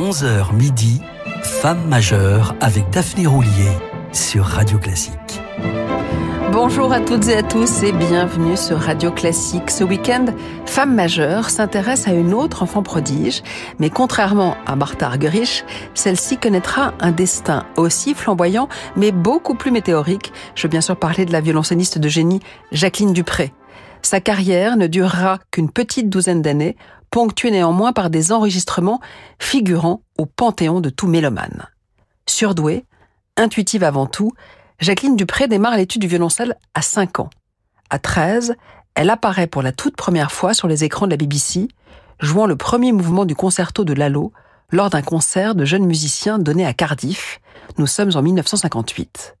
11h midi, Femme majeure avec Daphné Roulier sur Radio Classique. Bonjour à toutes et à tous et bienvenue sur Radio Classique. Ce week-end, Femme majeure s'intéresse à une autre enfant prodige, mais contrairement à Martha Argerich, celle-ci connaîtra un destin aussi flamboyant, mais beaucoup plus météorique. Je veux bien sûr parler de la violoncelliste de génie Jacqueline Dupré. Sa carrière ne durera qu'une petite douzaine d'années, ponctuée néanmoins par des enregistrements figurant au panthéon de tout mélomane. Surdouée, intuitive avant tout, Jacqueline Dupré démarre l'étude du violoncelle à 5 ans. À 13, elle apparaît pour la toute première fois sur les écrans de la BBC, jouant le premier mouvement du concerto de Lalo lors d'un concert de jeunes musiciens donné à Cardiff. Nous sommes en 1958.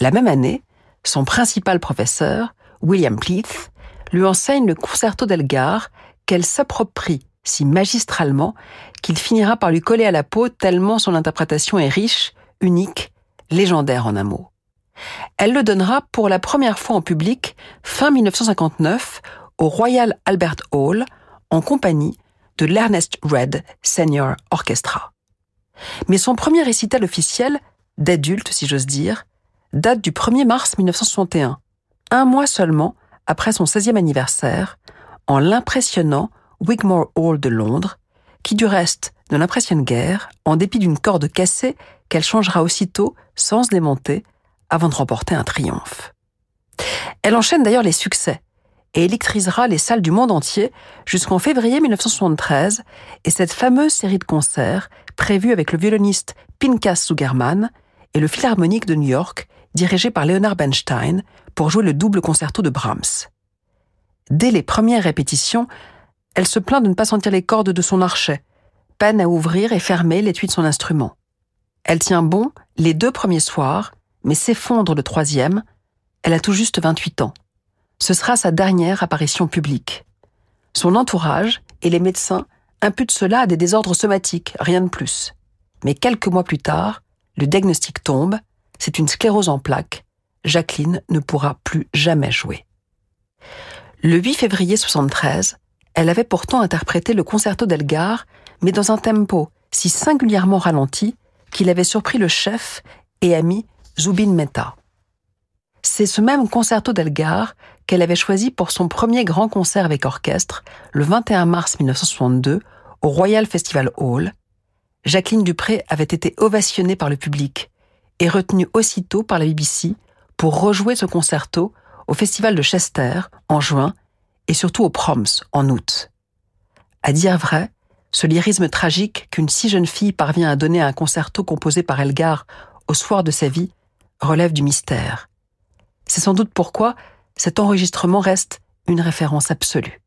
La même année, son principal professeur, William Pleath, lui enseigne le concerto d'Elgar qu'elle s'approprie si magistralement qu'il finira par lui coller à la peau tellement son interprétation est riche, unique, légendaire en un mot. Elle le donnera pour la première fois en public fin 1959 au Royal Albert Hall en compagnie de l'Ernest Red Senior Orchestra. Mais son premier récital officiel, d'adulte si j'ose dire, date du 1er mars 1961, un mois seulement après son 16e anniversaire, en l'impressionnant Wigmore Hall de Londres, qui du reste ne l'impressionne guère, en dépit d'une corde cassée qu'elle changera aussitôt sans se démonter avant de remporter un triomphe. Elle enchaîne d'ailleurs les succès et électrisera les salles du monde entier jusqu'en février 1973 et cette fameuse série de concerts prévue avec le violoniste Pinkas Zugerman et le Philharmonique de New York dirigé par Leonard Bernstein pour jouer le double concerto de Brahms. Dès les premières répétitions, elle se plaint de ne pas sentir les cordes de son archet, peine à ouvrir et fermer l'étui de son instrument. Elle tient bon les deux premiers soirs, mais s'effondre le troisième. Elle a tout juste 28 ans. Ce sera sa dernière apparition publique. Son entourage et les médecins imputent cela à des désordres somatiques, rien de plus. Mais quelques mois plus tard, le diagnostic tombe, c'est une sclérose en plaques. Jacqueline ne pourra plus jamais jouer. Le 8 février 73, elle avait pourtant interprété le concerto d'Elgar, mais dans un tempo si singulièrement ralenti qu'il avait surpris le chef et ami Zubin Mehta. C'est ce même concerto d'Elgar qu'elle avait choisi pour son premier grand concert avec orchestre, le 21 mars 1962, au Royal Festival Hall. Jacqueline Dupré avait été ovationnée par le public et retenue aussitôt par la BBC pour rejouer ce concerto au Festival de Chester en juin et surtout au Proms en août. À dire vrai, ce lyrisme tragique qu'une si jeune fille parvient à donner à un concerto composé par Elgar au soir de sa vie relève du mystère. C'est sans doute pourquoi cet enregistrement reste une référence absolue.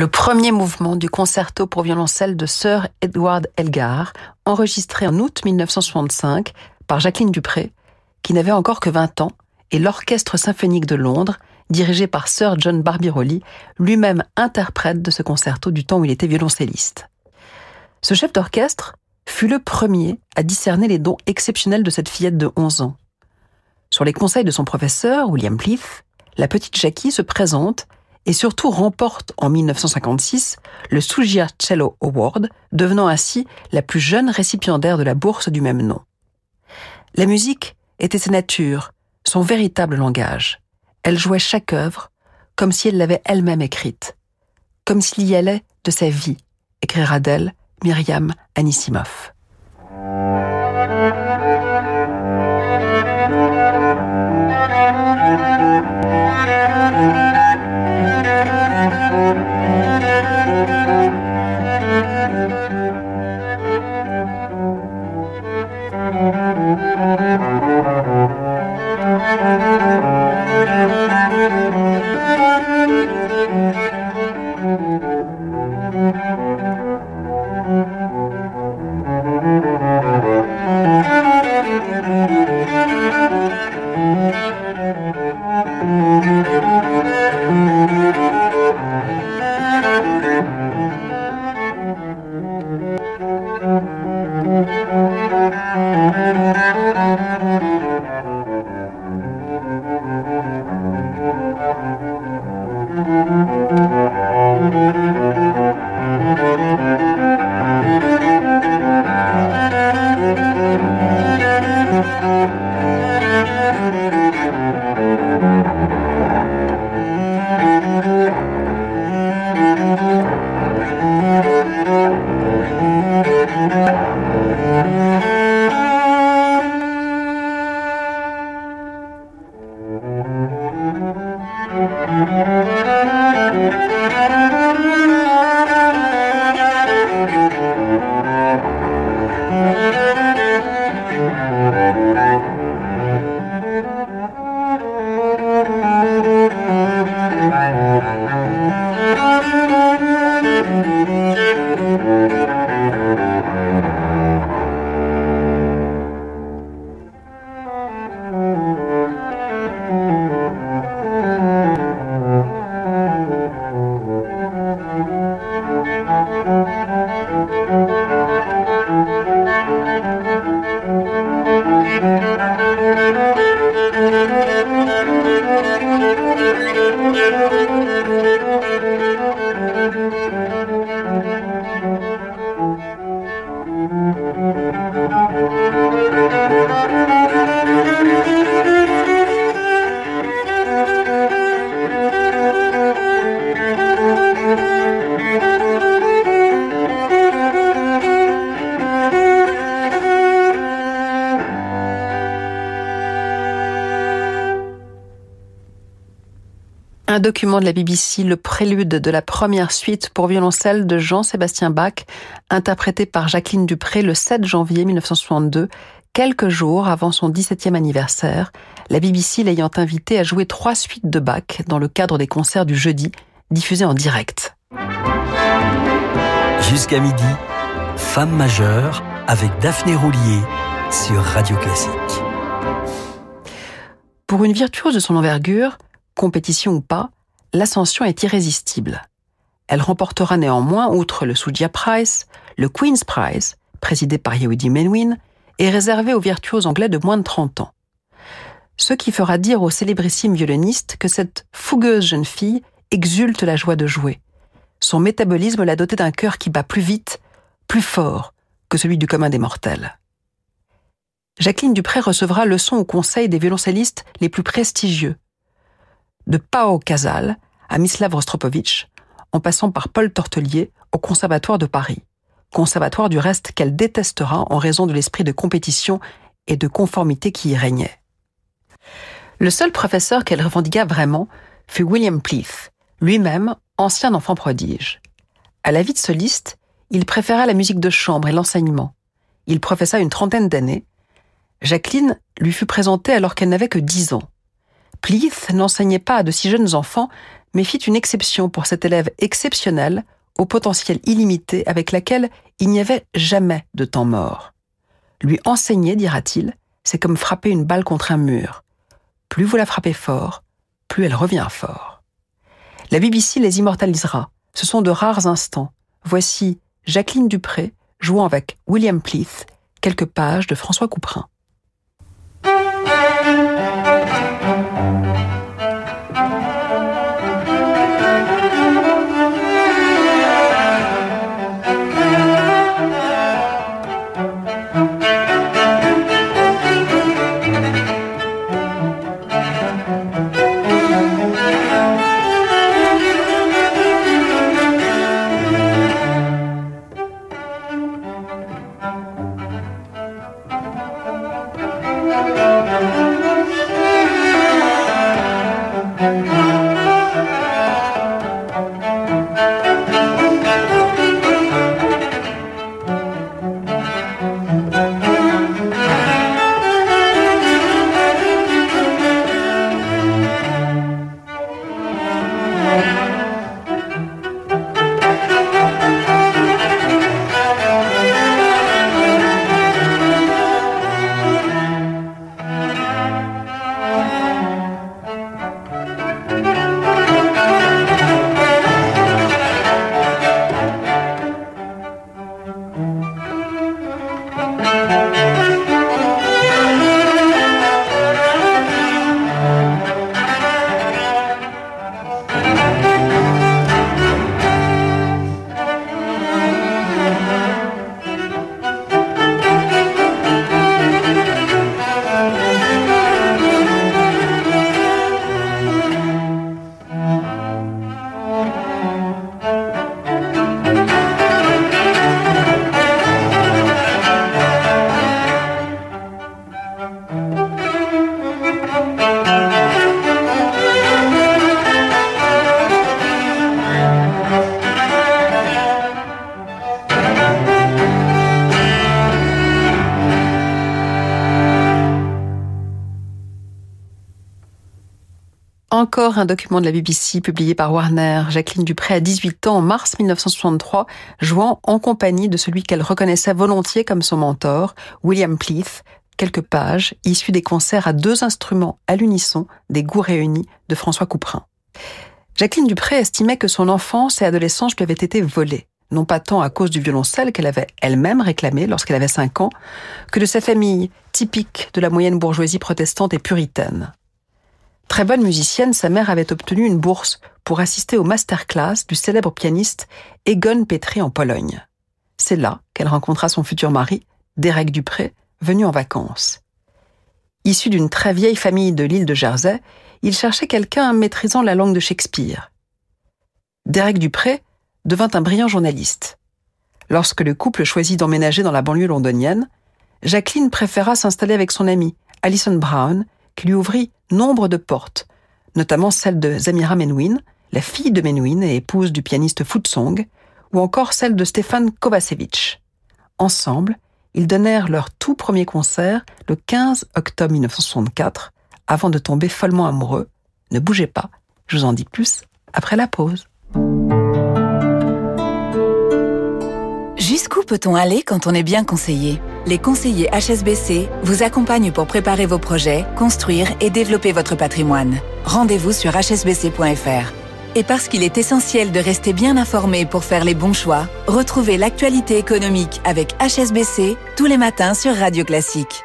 Le premier mouvement du concerto pour violoncelle de Sir Edward Elgar, enregistré en août 1965 par Jacqueline Dupré, qui n'avait encore que 20 ans, et l'Orchestre symphonique de Londres, dirigé par Sir John Barbirolli, lui-même interprète de ce concerto du temps où il était violoncelliste. Ce chef d'orchestre fut le premier à discerner les dons exceptionnels de cette fillette de 11 ans. Sur les conseils de son professeur, William Pleath, la petite Jackie se présente et surtout remporte en 1956 le Sugia Cello Award, devenant ainsi la plus jeune récipiendaire de la bourse du même nom. La musique était sa nature, son véritable langage. Elle jouait chaque œuvre comme si elle l'avait elle-même écrite, comme s'il y allait de sa vie, écrira d'elle Myriam Anisimov. Un document de la BBC, le prélude de la première suite pour violoncelle de Jean-Sébastien Bach, interprété par Jacqueline Dupré le 7 janvier 1962, quelques jours avant son 17e anniversaire, la BBC l'ayant invité à jouer trois suites de Bach dans le cadre des concerts du jeudi, diffusés en direct. Jusqu'à midi, Femme majeure avec Daphné Roulier sur Radio Classique. Pour une virtuose de son envergure, compétition ou pas, l'ascension est irrésistible. Elle remportera néanmoins, outre le Sugia Prize, le Queen's Prize, présidé par Yehudi Menwin, et réservé aux virtuoses anglais de moins de 30 ans. Ce qui fera dire au célébrissime violoniste que cette fougueuse jeune fille exulte la joie de jouer. Son métabolisme l'a dotée d'un cœur qui bat plus vite, plus fort que celui du commun des mortels. Jacqueline Dupré recevra leçon au conseil des violoncellistes les plus prestigieux, de Pao Casal à Mislav Rostropovitch, en passant par Paul Tortelier au Conservatoire de Paris, conservatoire du reste qu'elle détestera en raison de l'esprit de compétition et de conformité qui y régnait. Le seul professeur qu'elle revendiqua vraiment fut William Pleath, lui-même ancien enfant prodige. À la vie de soliste, il préféra la musique de chambre et l'enseignement. Il professa une trentaine d'années. Jacqueline lui fut présentée alors qu'elle n'avait que dix ans. Pleath n'enseignait pas à de si jeunes enfants, mais fit une exception pour cette élève exceptionnelle au potentiel illimité avec laquelle il n'y avait jamais de temps mort. Lui enseigner, dira-t-il, c'est comme frapper une balle contre un mur. Plus vous la frappez fort, plus elle revient fort. La BBC les immortalisera. Ce sont de rares instants. Voici Jacqueline Dupré jouant avec William Pleath quelques pages de François Couperin. Encore un document de la BBC publié par Warner. Jacqueline Dupré a 18 ans en mars 1963, jouant en compagnie de celui qu'elle reconnaissait volontiers comme son mentor, William Pleath, quelques pages issues des concerts à deux instruments à l'unisson des goûts réunis de François Couperin. Jacqueline Dupré estimait que son enfance et adolescence lui avaient été volées, non pas tant à cause du violoncelle qu'elle avait elle-même réclamé lorsqu'elle avait 5 ans, que de sa famille typique de la moyenne bourgeoisie protestante et puritaine. Très bonne musicienne, sa mère avait obtenu une bourse pour assister au masterclass du célèbre pianiste Egon Petri en Pologne. C'est là qu'elle rencontra son futur mari, Derek Dupré, venu en vacances. Issu d'une très vieille famille de l'île de Jersey, il cherchait quelqu'un maîtrisant la langue de Shakespeare. Derek Dupré devint un brillant journaliste. Lorsque le couple choisit d'emménager dans la banlieue londonienne, Jacqueline préféra s'installer avec son amie, Alison Brown, qui lui ouvrit nombre de portes, notamment celle de Zamira Menouin, la fille de Menouin et épouse du pianiste Footsong, ou encore celle de Stéphane Kovacevic. Ensemble, ils donnèrent leur tout premier concert le 15 octobre 1964, avant de tomber follement amoureux. Ne bougez pas, je vous en dis plus après la pause. Jusqu'où peut-on aller quand on est bien conseillé? Les conseillers HSBC vous accompagnent pour préparer vos projets, construire et développer votre patrimoine. Rendez-vous sur hsbc.fr. Et parce qu'il est essentiel de rester bien informé pour faire les bons choix, retrouvez l'actualité économique avec HSBC tous les matins sur Radio Classique.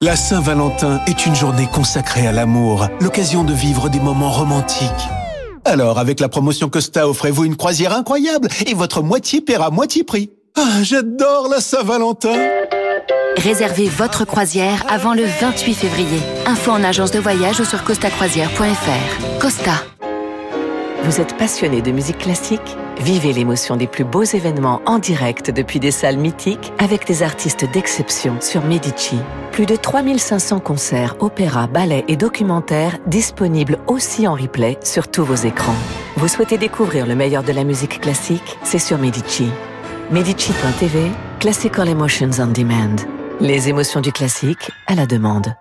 La Saint-Valentin est une journée consacrée à l'amour, l'occasion de vivre des moments romantiques. Alors, avec la promotion Costa, offrez-vous une croisière incroyable et votre moitié paiera moitié prix. Ah, j'adore la Saint-Valentin Réservez votre croisière avant le 28 février. Info en agence de voyage ou sur costacroisière.fr. Costa. Vous êtes passionné de musique classique? Vivez l'émotion des plus beaux événements en direct depuis des salles mythiques avec des artistes d'exception sur Medici. Plus de 3500 concerts, opéras, ballets et documentaires disponibles aussi en replay sur tous vos écrans. Vous souhaitez découvrir le meilleur de la musique classique? C'est sur Medici. Medici.tv, Classical Emotions on Demand. Les émotions du classique à la demande.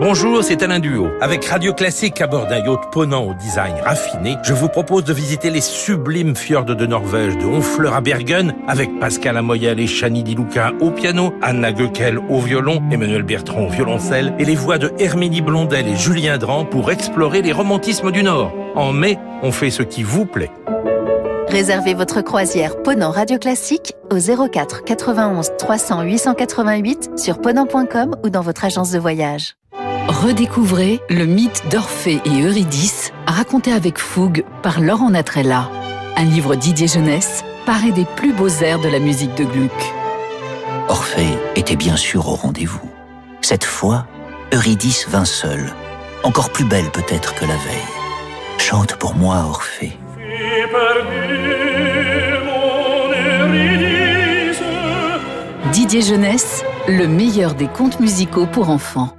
Bonjour, c'est Alain Duo. Avec Radio Classique à bord d'un yacht ponant au design raffiné, je vous propose de visiter les sublimes fjords de Norvège, de Honfleur à Bergen, avec Pascal Amoyel et Chani Di Luca au piano, Anna Goeckel au violon, Emmanuel Bertrand au violoncelle, et les voix de Herménie Blondel et Julien Dran pour explorer les romantismes du Nord. En mai, on fait ce qui vous plaît. Réservez votre croisière Ponant Radio Classique au 04 91 300 888 sur ponant.com ou dans votre agence de voyage. Redécouvrez le mythe d'Orphée et Eurydice, raconté avec fougue par Laurent Natrella. Un livre Didier Jeunesse, paré des plus beaux airs de la musique de Gluck. Orphée était bien sûr au rendez-vous. Cette fois, Eurydice vint seule, encore plus belle peut-être que la veille. Chante pour moi, Orphée. Didier Jeunesse, le meilleur des contes musicaux pour enfants.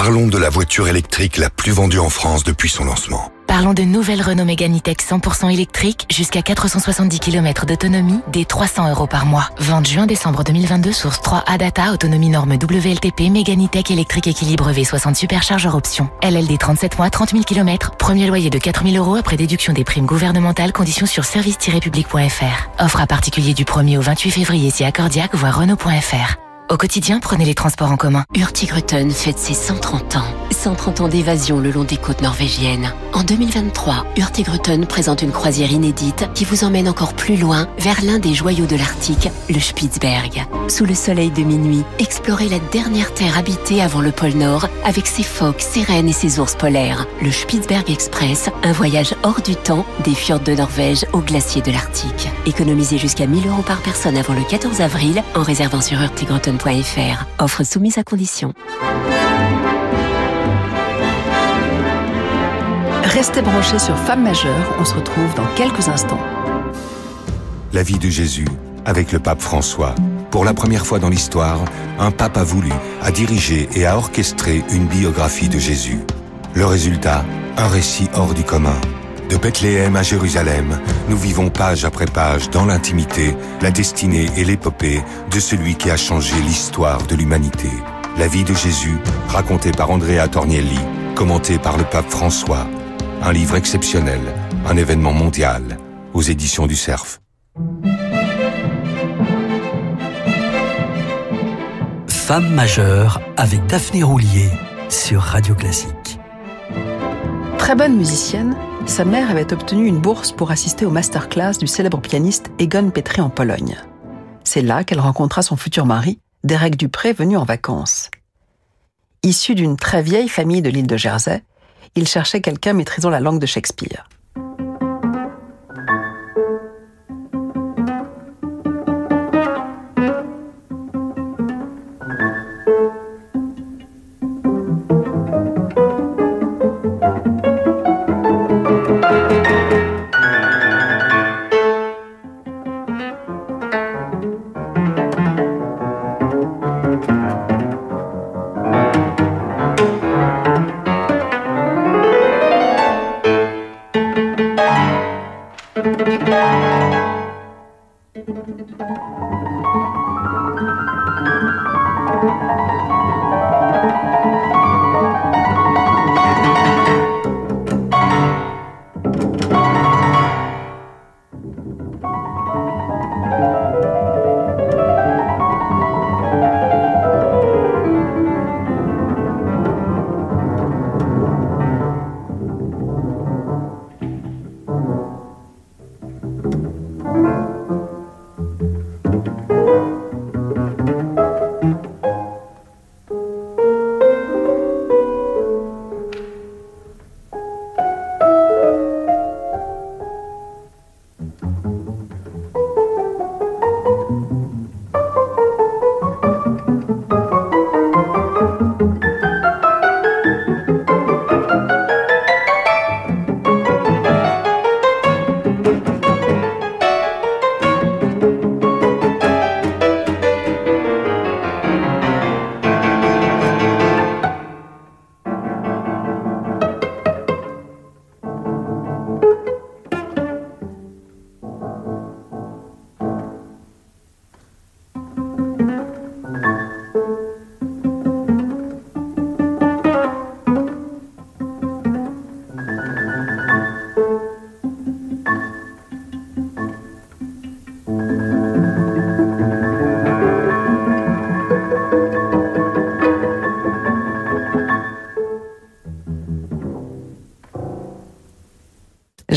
Parlons de la voiture électrique la plus vendue en France depuis son lancement. Parlons de nouvelle Renault Mégane E-Tech 100% électrique jusqu'à 470 km d'autonomie dès 300 euros par mois. Vente juin-décembre 2022, source 3 ADATA, autonomie norme WLTP, Mégane E-Tech électrique équilibre V60 superchargeur option. LLD 37 mois, 30 000 km, premier loyer de 4 000 euros après déduction des primes gouvernementales, conditions sur service-public.fr. Offre à particulier du 1er au 28 février si accordiaque, voire Renault.fr. Au quotidien, prenez les transports en commun. Hurtigruten fête ses 130 ans. 130 ans d'évasion le long des côtes norvégiennes. En 2023, Hurtigruten présente une croisière inédite qui vous emmène encore plus loin vers l'un des joyaux de l'Arctique, le Spitzberg. Sous le soleil de minuit, explorez la dernière terre habitée avant le pôle Nord avec ses phoques, ses rennes et ses ours polaires. Le Spitzberg Express, un voyage hors du temps des fjords de Norvège au glacier de l'Arctique. Économisez jusqu'à 1000 euros par personne avant le 14 avril en réservant sur Offre soumise à condition. Restez branchés sur Femmes majeures, on se retrouve dans quelques instants. La vie de Jésus avec le pape François. Pour la première fois dans l'histoire, un pape a voulu, a dirigé et a orchestré une biographie de Jésus. Le résultat, un récit hors du commun. De Bethléem à Jérusalem, nous vivons page après page dans l'intimité la destinée et l'épopée de celui qui a changé l'histoire de l'humanité. La vie de Jésus, racontée par Andrea Tornielli, commentée par le pape François. Un livre exceptionnel, un événement mondial, aux éditions du Cerf. Femme majeure avec Daphné Roulier sur Radio Classique. Très bonne musicienne, sa mère avait obtenu une bourse pour assister au masterclass du célèbre pianiste Egon Petri en Pologne. C'est là qu'elle rencontra son futur mari, Derek Dupré, venu en vacances. Issu d'une très vieille famille de l'île de Jersey, il cherchait quelqu'un maîtrisant la langue de Shakespeare.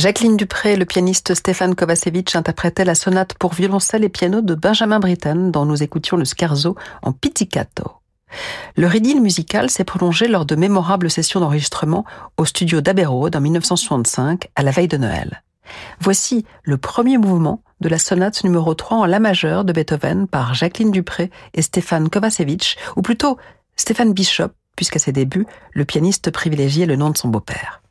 Jacqueline Dupré le pianiste Stéphane Kovacevic interprétaient la sonate pour violoncelle et piano de Benjamin Britten dont nous écoutions le scherzo en pizzicato. Leur idylle musical s'est prolongé lors de mémorables sessions d'enregistrement au studio d'Abbey Road en 1965 à la veille de Noël. Voici le premier mouvement de la sonate numéro 3 en la majeure de Beethoven par Jacqueline Dupré et Stéphane Kovacevic, ou plutôt Stéphane Bishop, puisqu'à ses débuts, le pianiste privilégiait le nom de son beau-père.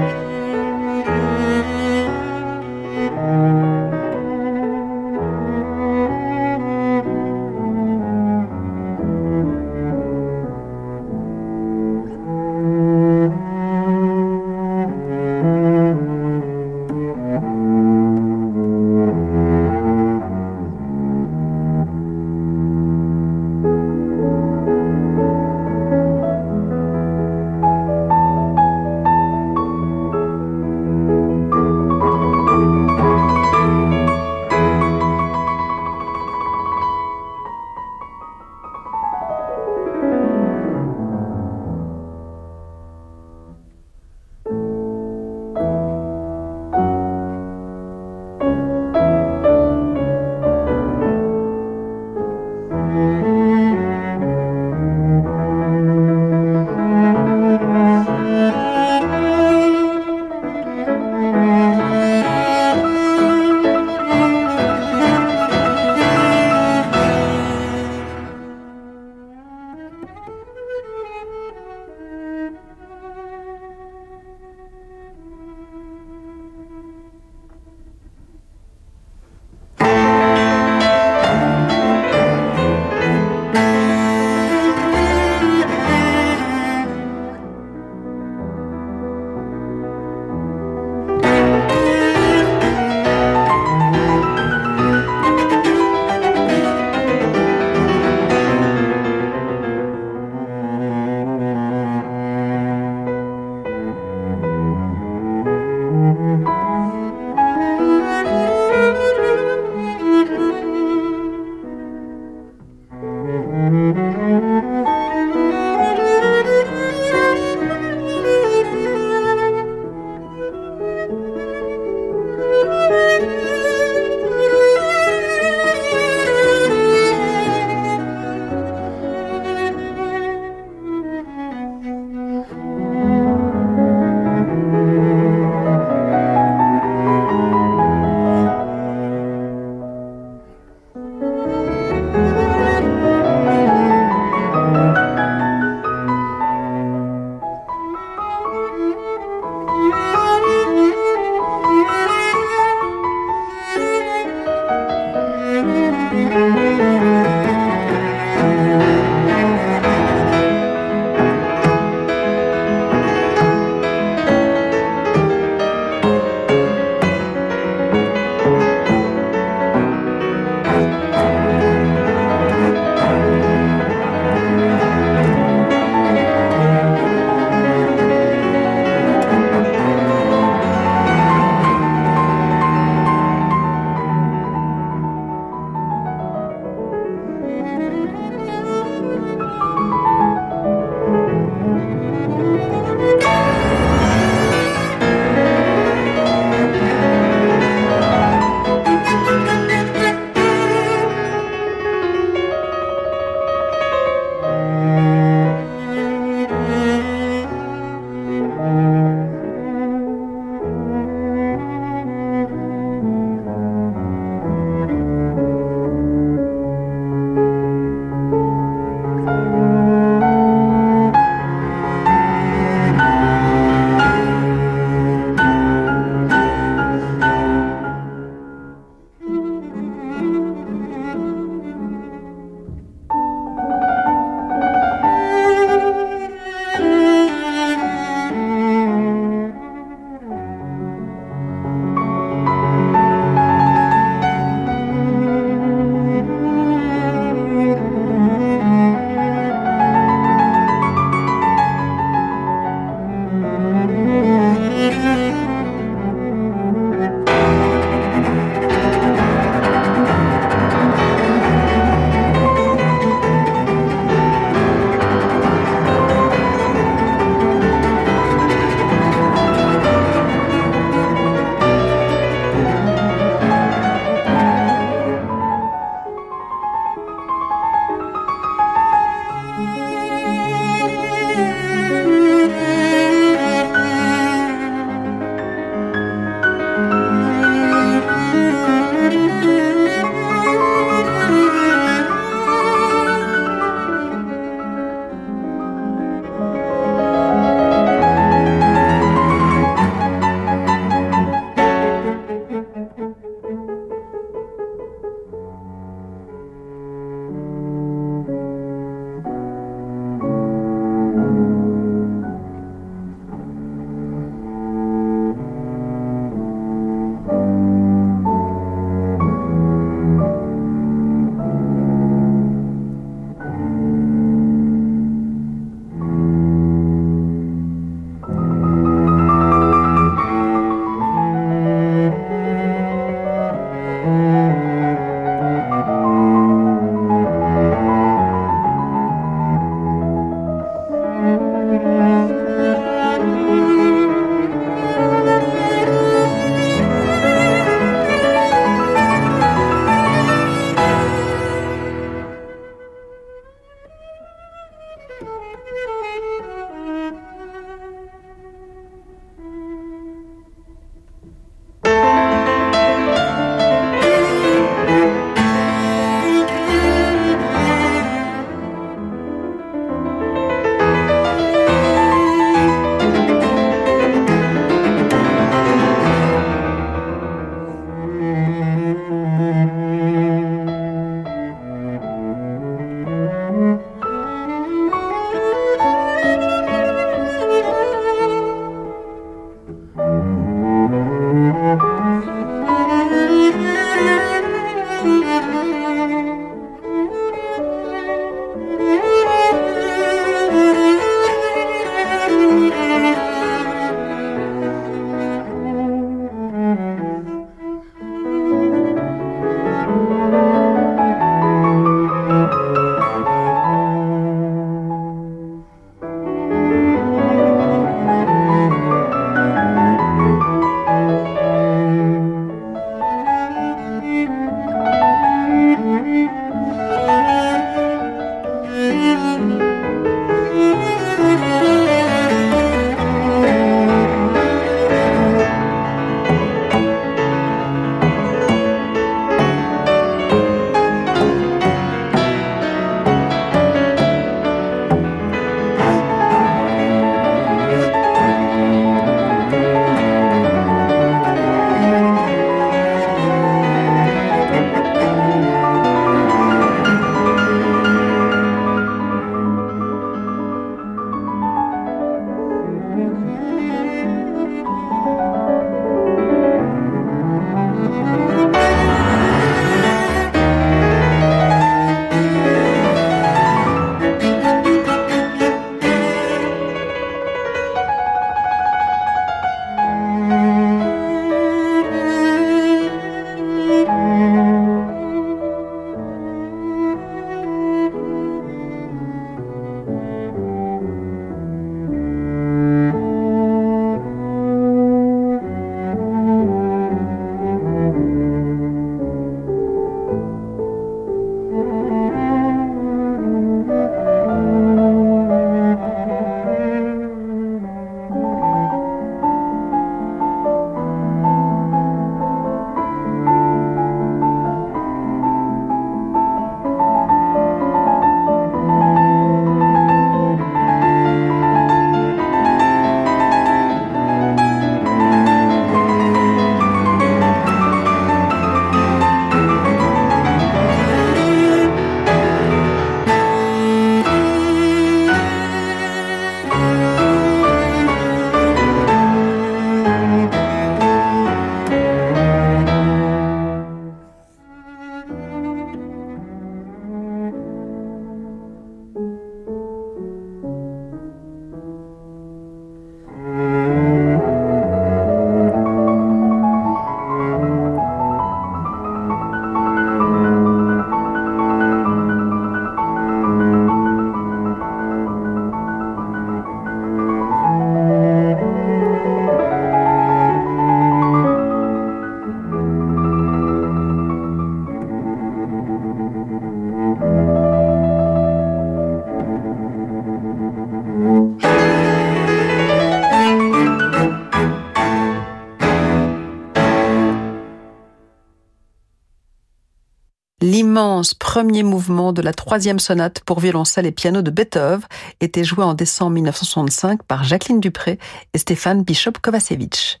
Premier mouvement de la troisième sonate pour violoncelle et piano de Beethoven était joué en décembre 1965 par Jacqueline Dupré et Stéphane Bishop-Kovacevic.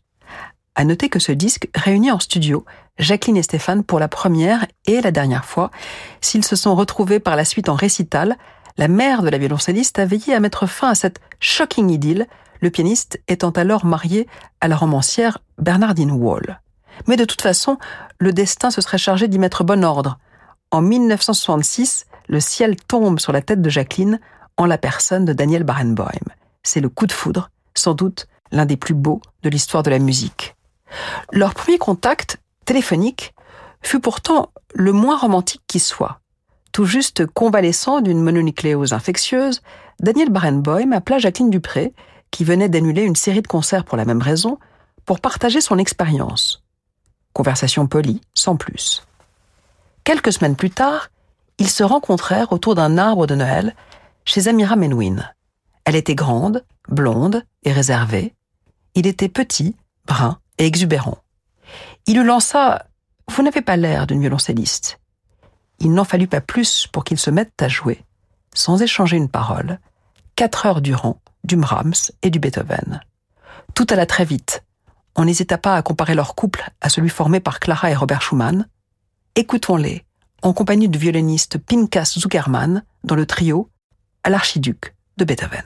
À noter que ce disque réunit en studio Jacqueline et Stéphane pour la première et la dernière fois. S'ils se sont retrouvés par la suite en récital, la mère de la violoncelliste a veillé à mettre fin à cette shocking idylle, le pianiste étant alors marié à la romancière Bernardine Wall. Mais de toute façon, le destin se serait chargé d'y mettre bon ordre. En 1966, le ciel tombe sur la tête de Jacqueline en la personne de Daniel Barenboim. C'est le coup de foudre, sans doute l'un des plus beaux de l'histoire de la musique. Leur premier contact téléphonique fut pourtant le moins romantique qui soit. Tout juste convalescent d'une mononucléose infectieuse, Daniel Barenboim appela Jacqueline Dupré, qui venait d'annuler une série de concerts pour la même raison, pour partager son expérience. Conversation polie, sans plus. Quelques semaines plus tard, ils se rencontrèrent autour d'un arbre de Noël chez Amira Menouin. Elle était grande, blonde et réservée. Il était petit, brun et exubérant. Il lui lança Vous n'avez pas l'air d'une violoncelliste. Il n'en fallut pas plus pour qu'ils se mettent à jouer, sans échanger une parole, quatre heures durant, du Brahms et du Beethoven. Tout alla très vite. On n'hésita pas à comparer leur couple à celui formé par Clara et Robert Schumann. Écoutons-les, en compagnie du violoniste Pinkas Zuckermann, dans le trio à l'archiduc de Beethoven.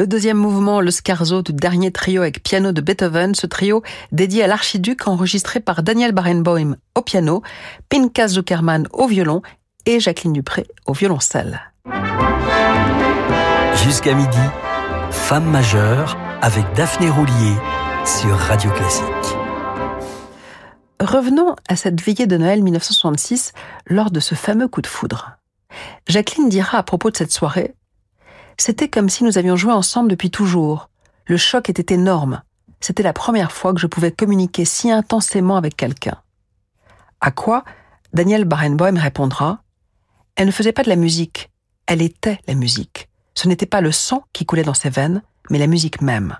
Le deuxième mouvement, le scarzo du dernier trio avec piano de Beethoven, ce trio dédié à l'archiduc enregistré par Daniel Barenboim au piano, Pinkas Zuckerman au violon et Jacqueline Dupré au violoncelle. Jusqu'à midi, Femme majeure avec Daphné Roulier sur Radio Classique. Revenons à cette veillée de Noël 1966 lors de ce fameux coup de foudre. Jacqueline dira à propos de cette soirée c'était comme si nous avions joué ensemble depuis toujours. Le choc était énorme. C'était la première fois que je pouvais communiquer si intensément avec quelqu'un. À quoi Daniel Barenboim répondra Elle ne faisait pas de la musique, elle était la musique. Ce n'était pas le sang qui coulait dans ses veines, mais la musique même.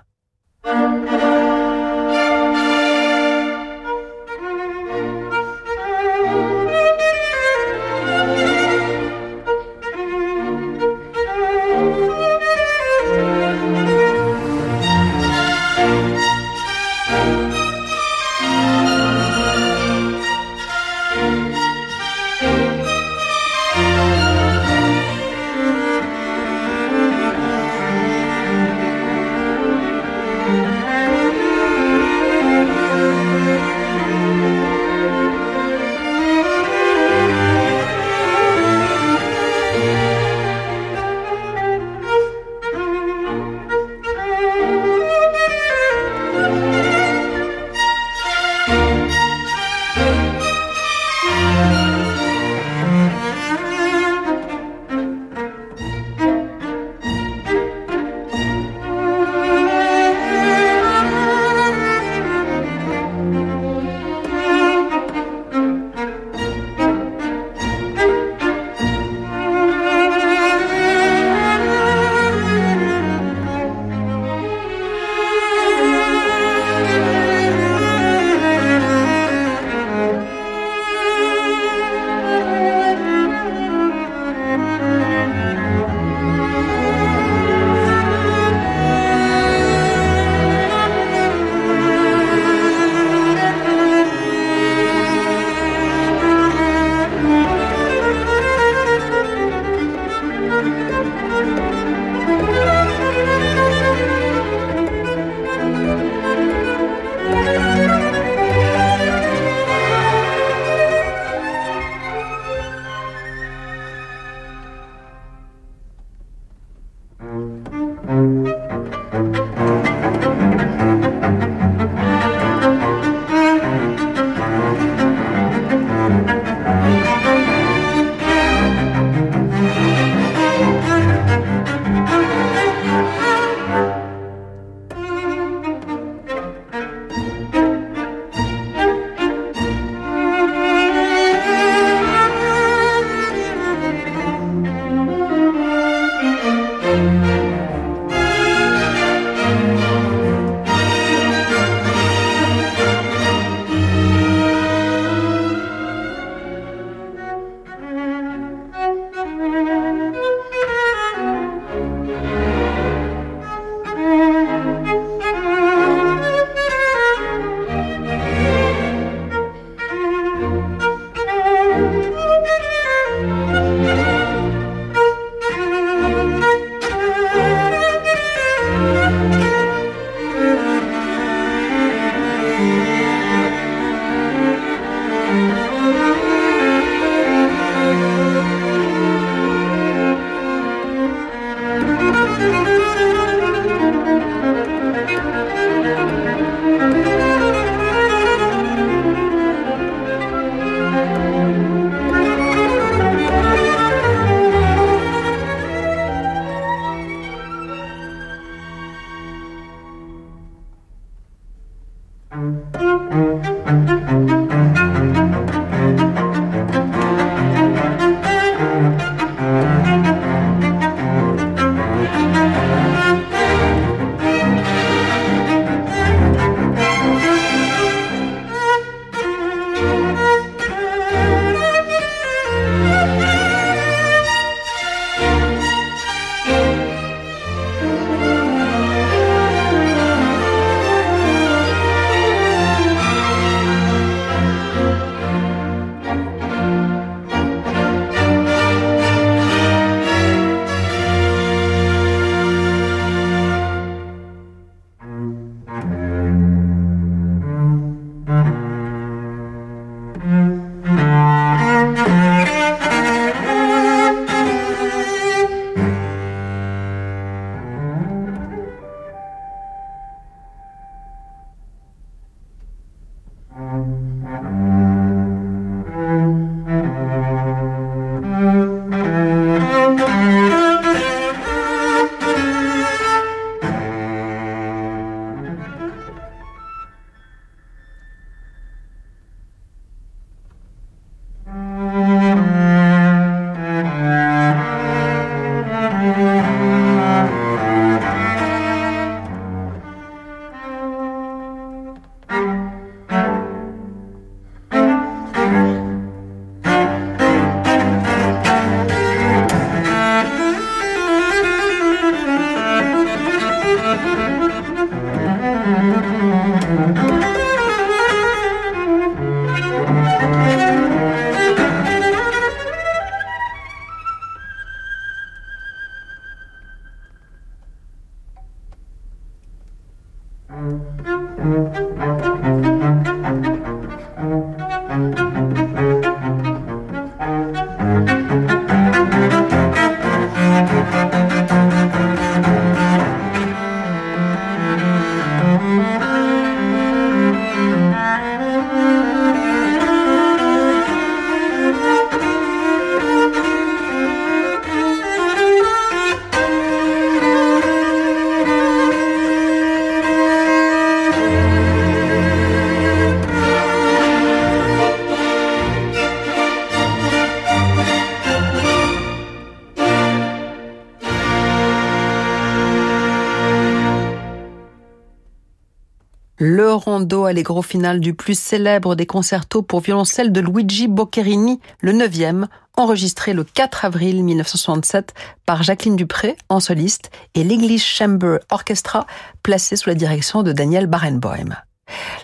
Rondo allegro final du plus célèbre des concertos pour violoncelle de Luigi Boccherini, le neuvième, enregistré le 4 avril 1967 par Jacqueline Dupré en soliste et l'English Chamber Orchestra placé sous la direction de Daniel Barenboim.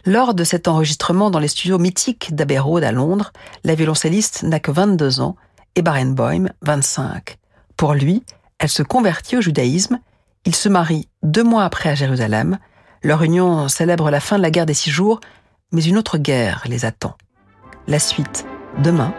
Lors de cet enregistrement dans les studios mythiques d'Abbey à Londres, la violoncelliste n'a que 22 ans et Barenboim 25. Pour lui, elle se convertit au judaïsme, il se marie deux mois après à Jérusalem, leur union célèbre la fin de la guerre des six jours, mais une autre guerre les attend. La suite, demain,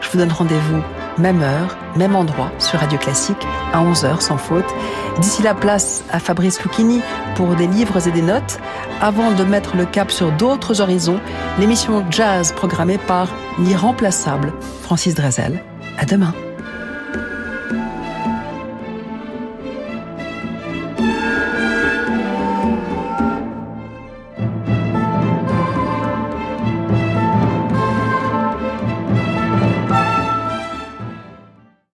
je vous donne rendez-vous même heure, même endroit sur Radio Classique à 11h sans faute. D'ici la place à Fabrice Lucchini pour des livres et des notes avant de mettre le cap sur d'autres horizons, l'émission Jazz programmée par l'irremplaçable Francis Drezel. À demain.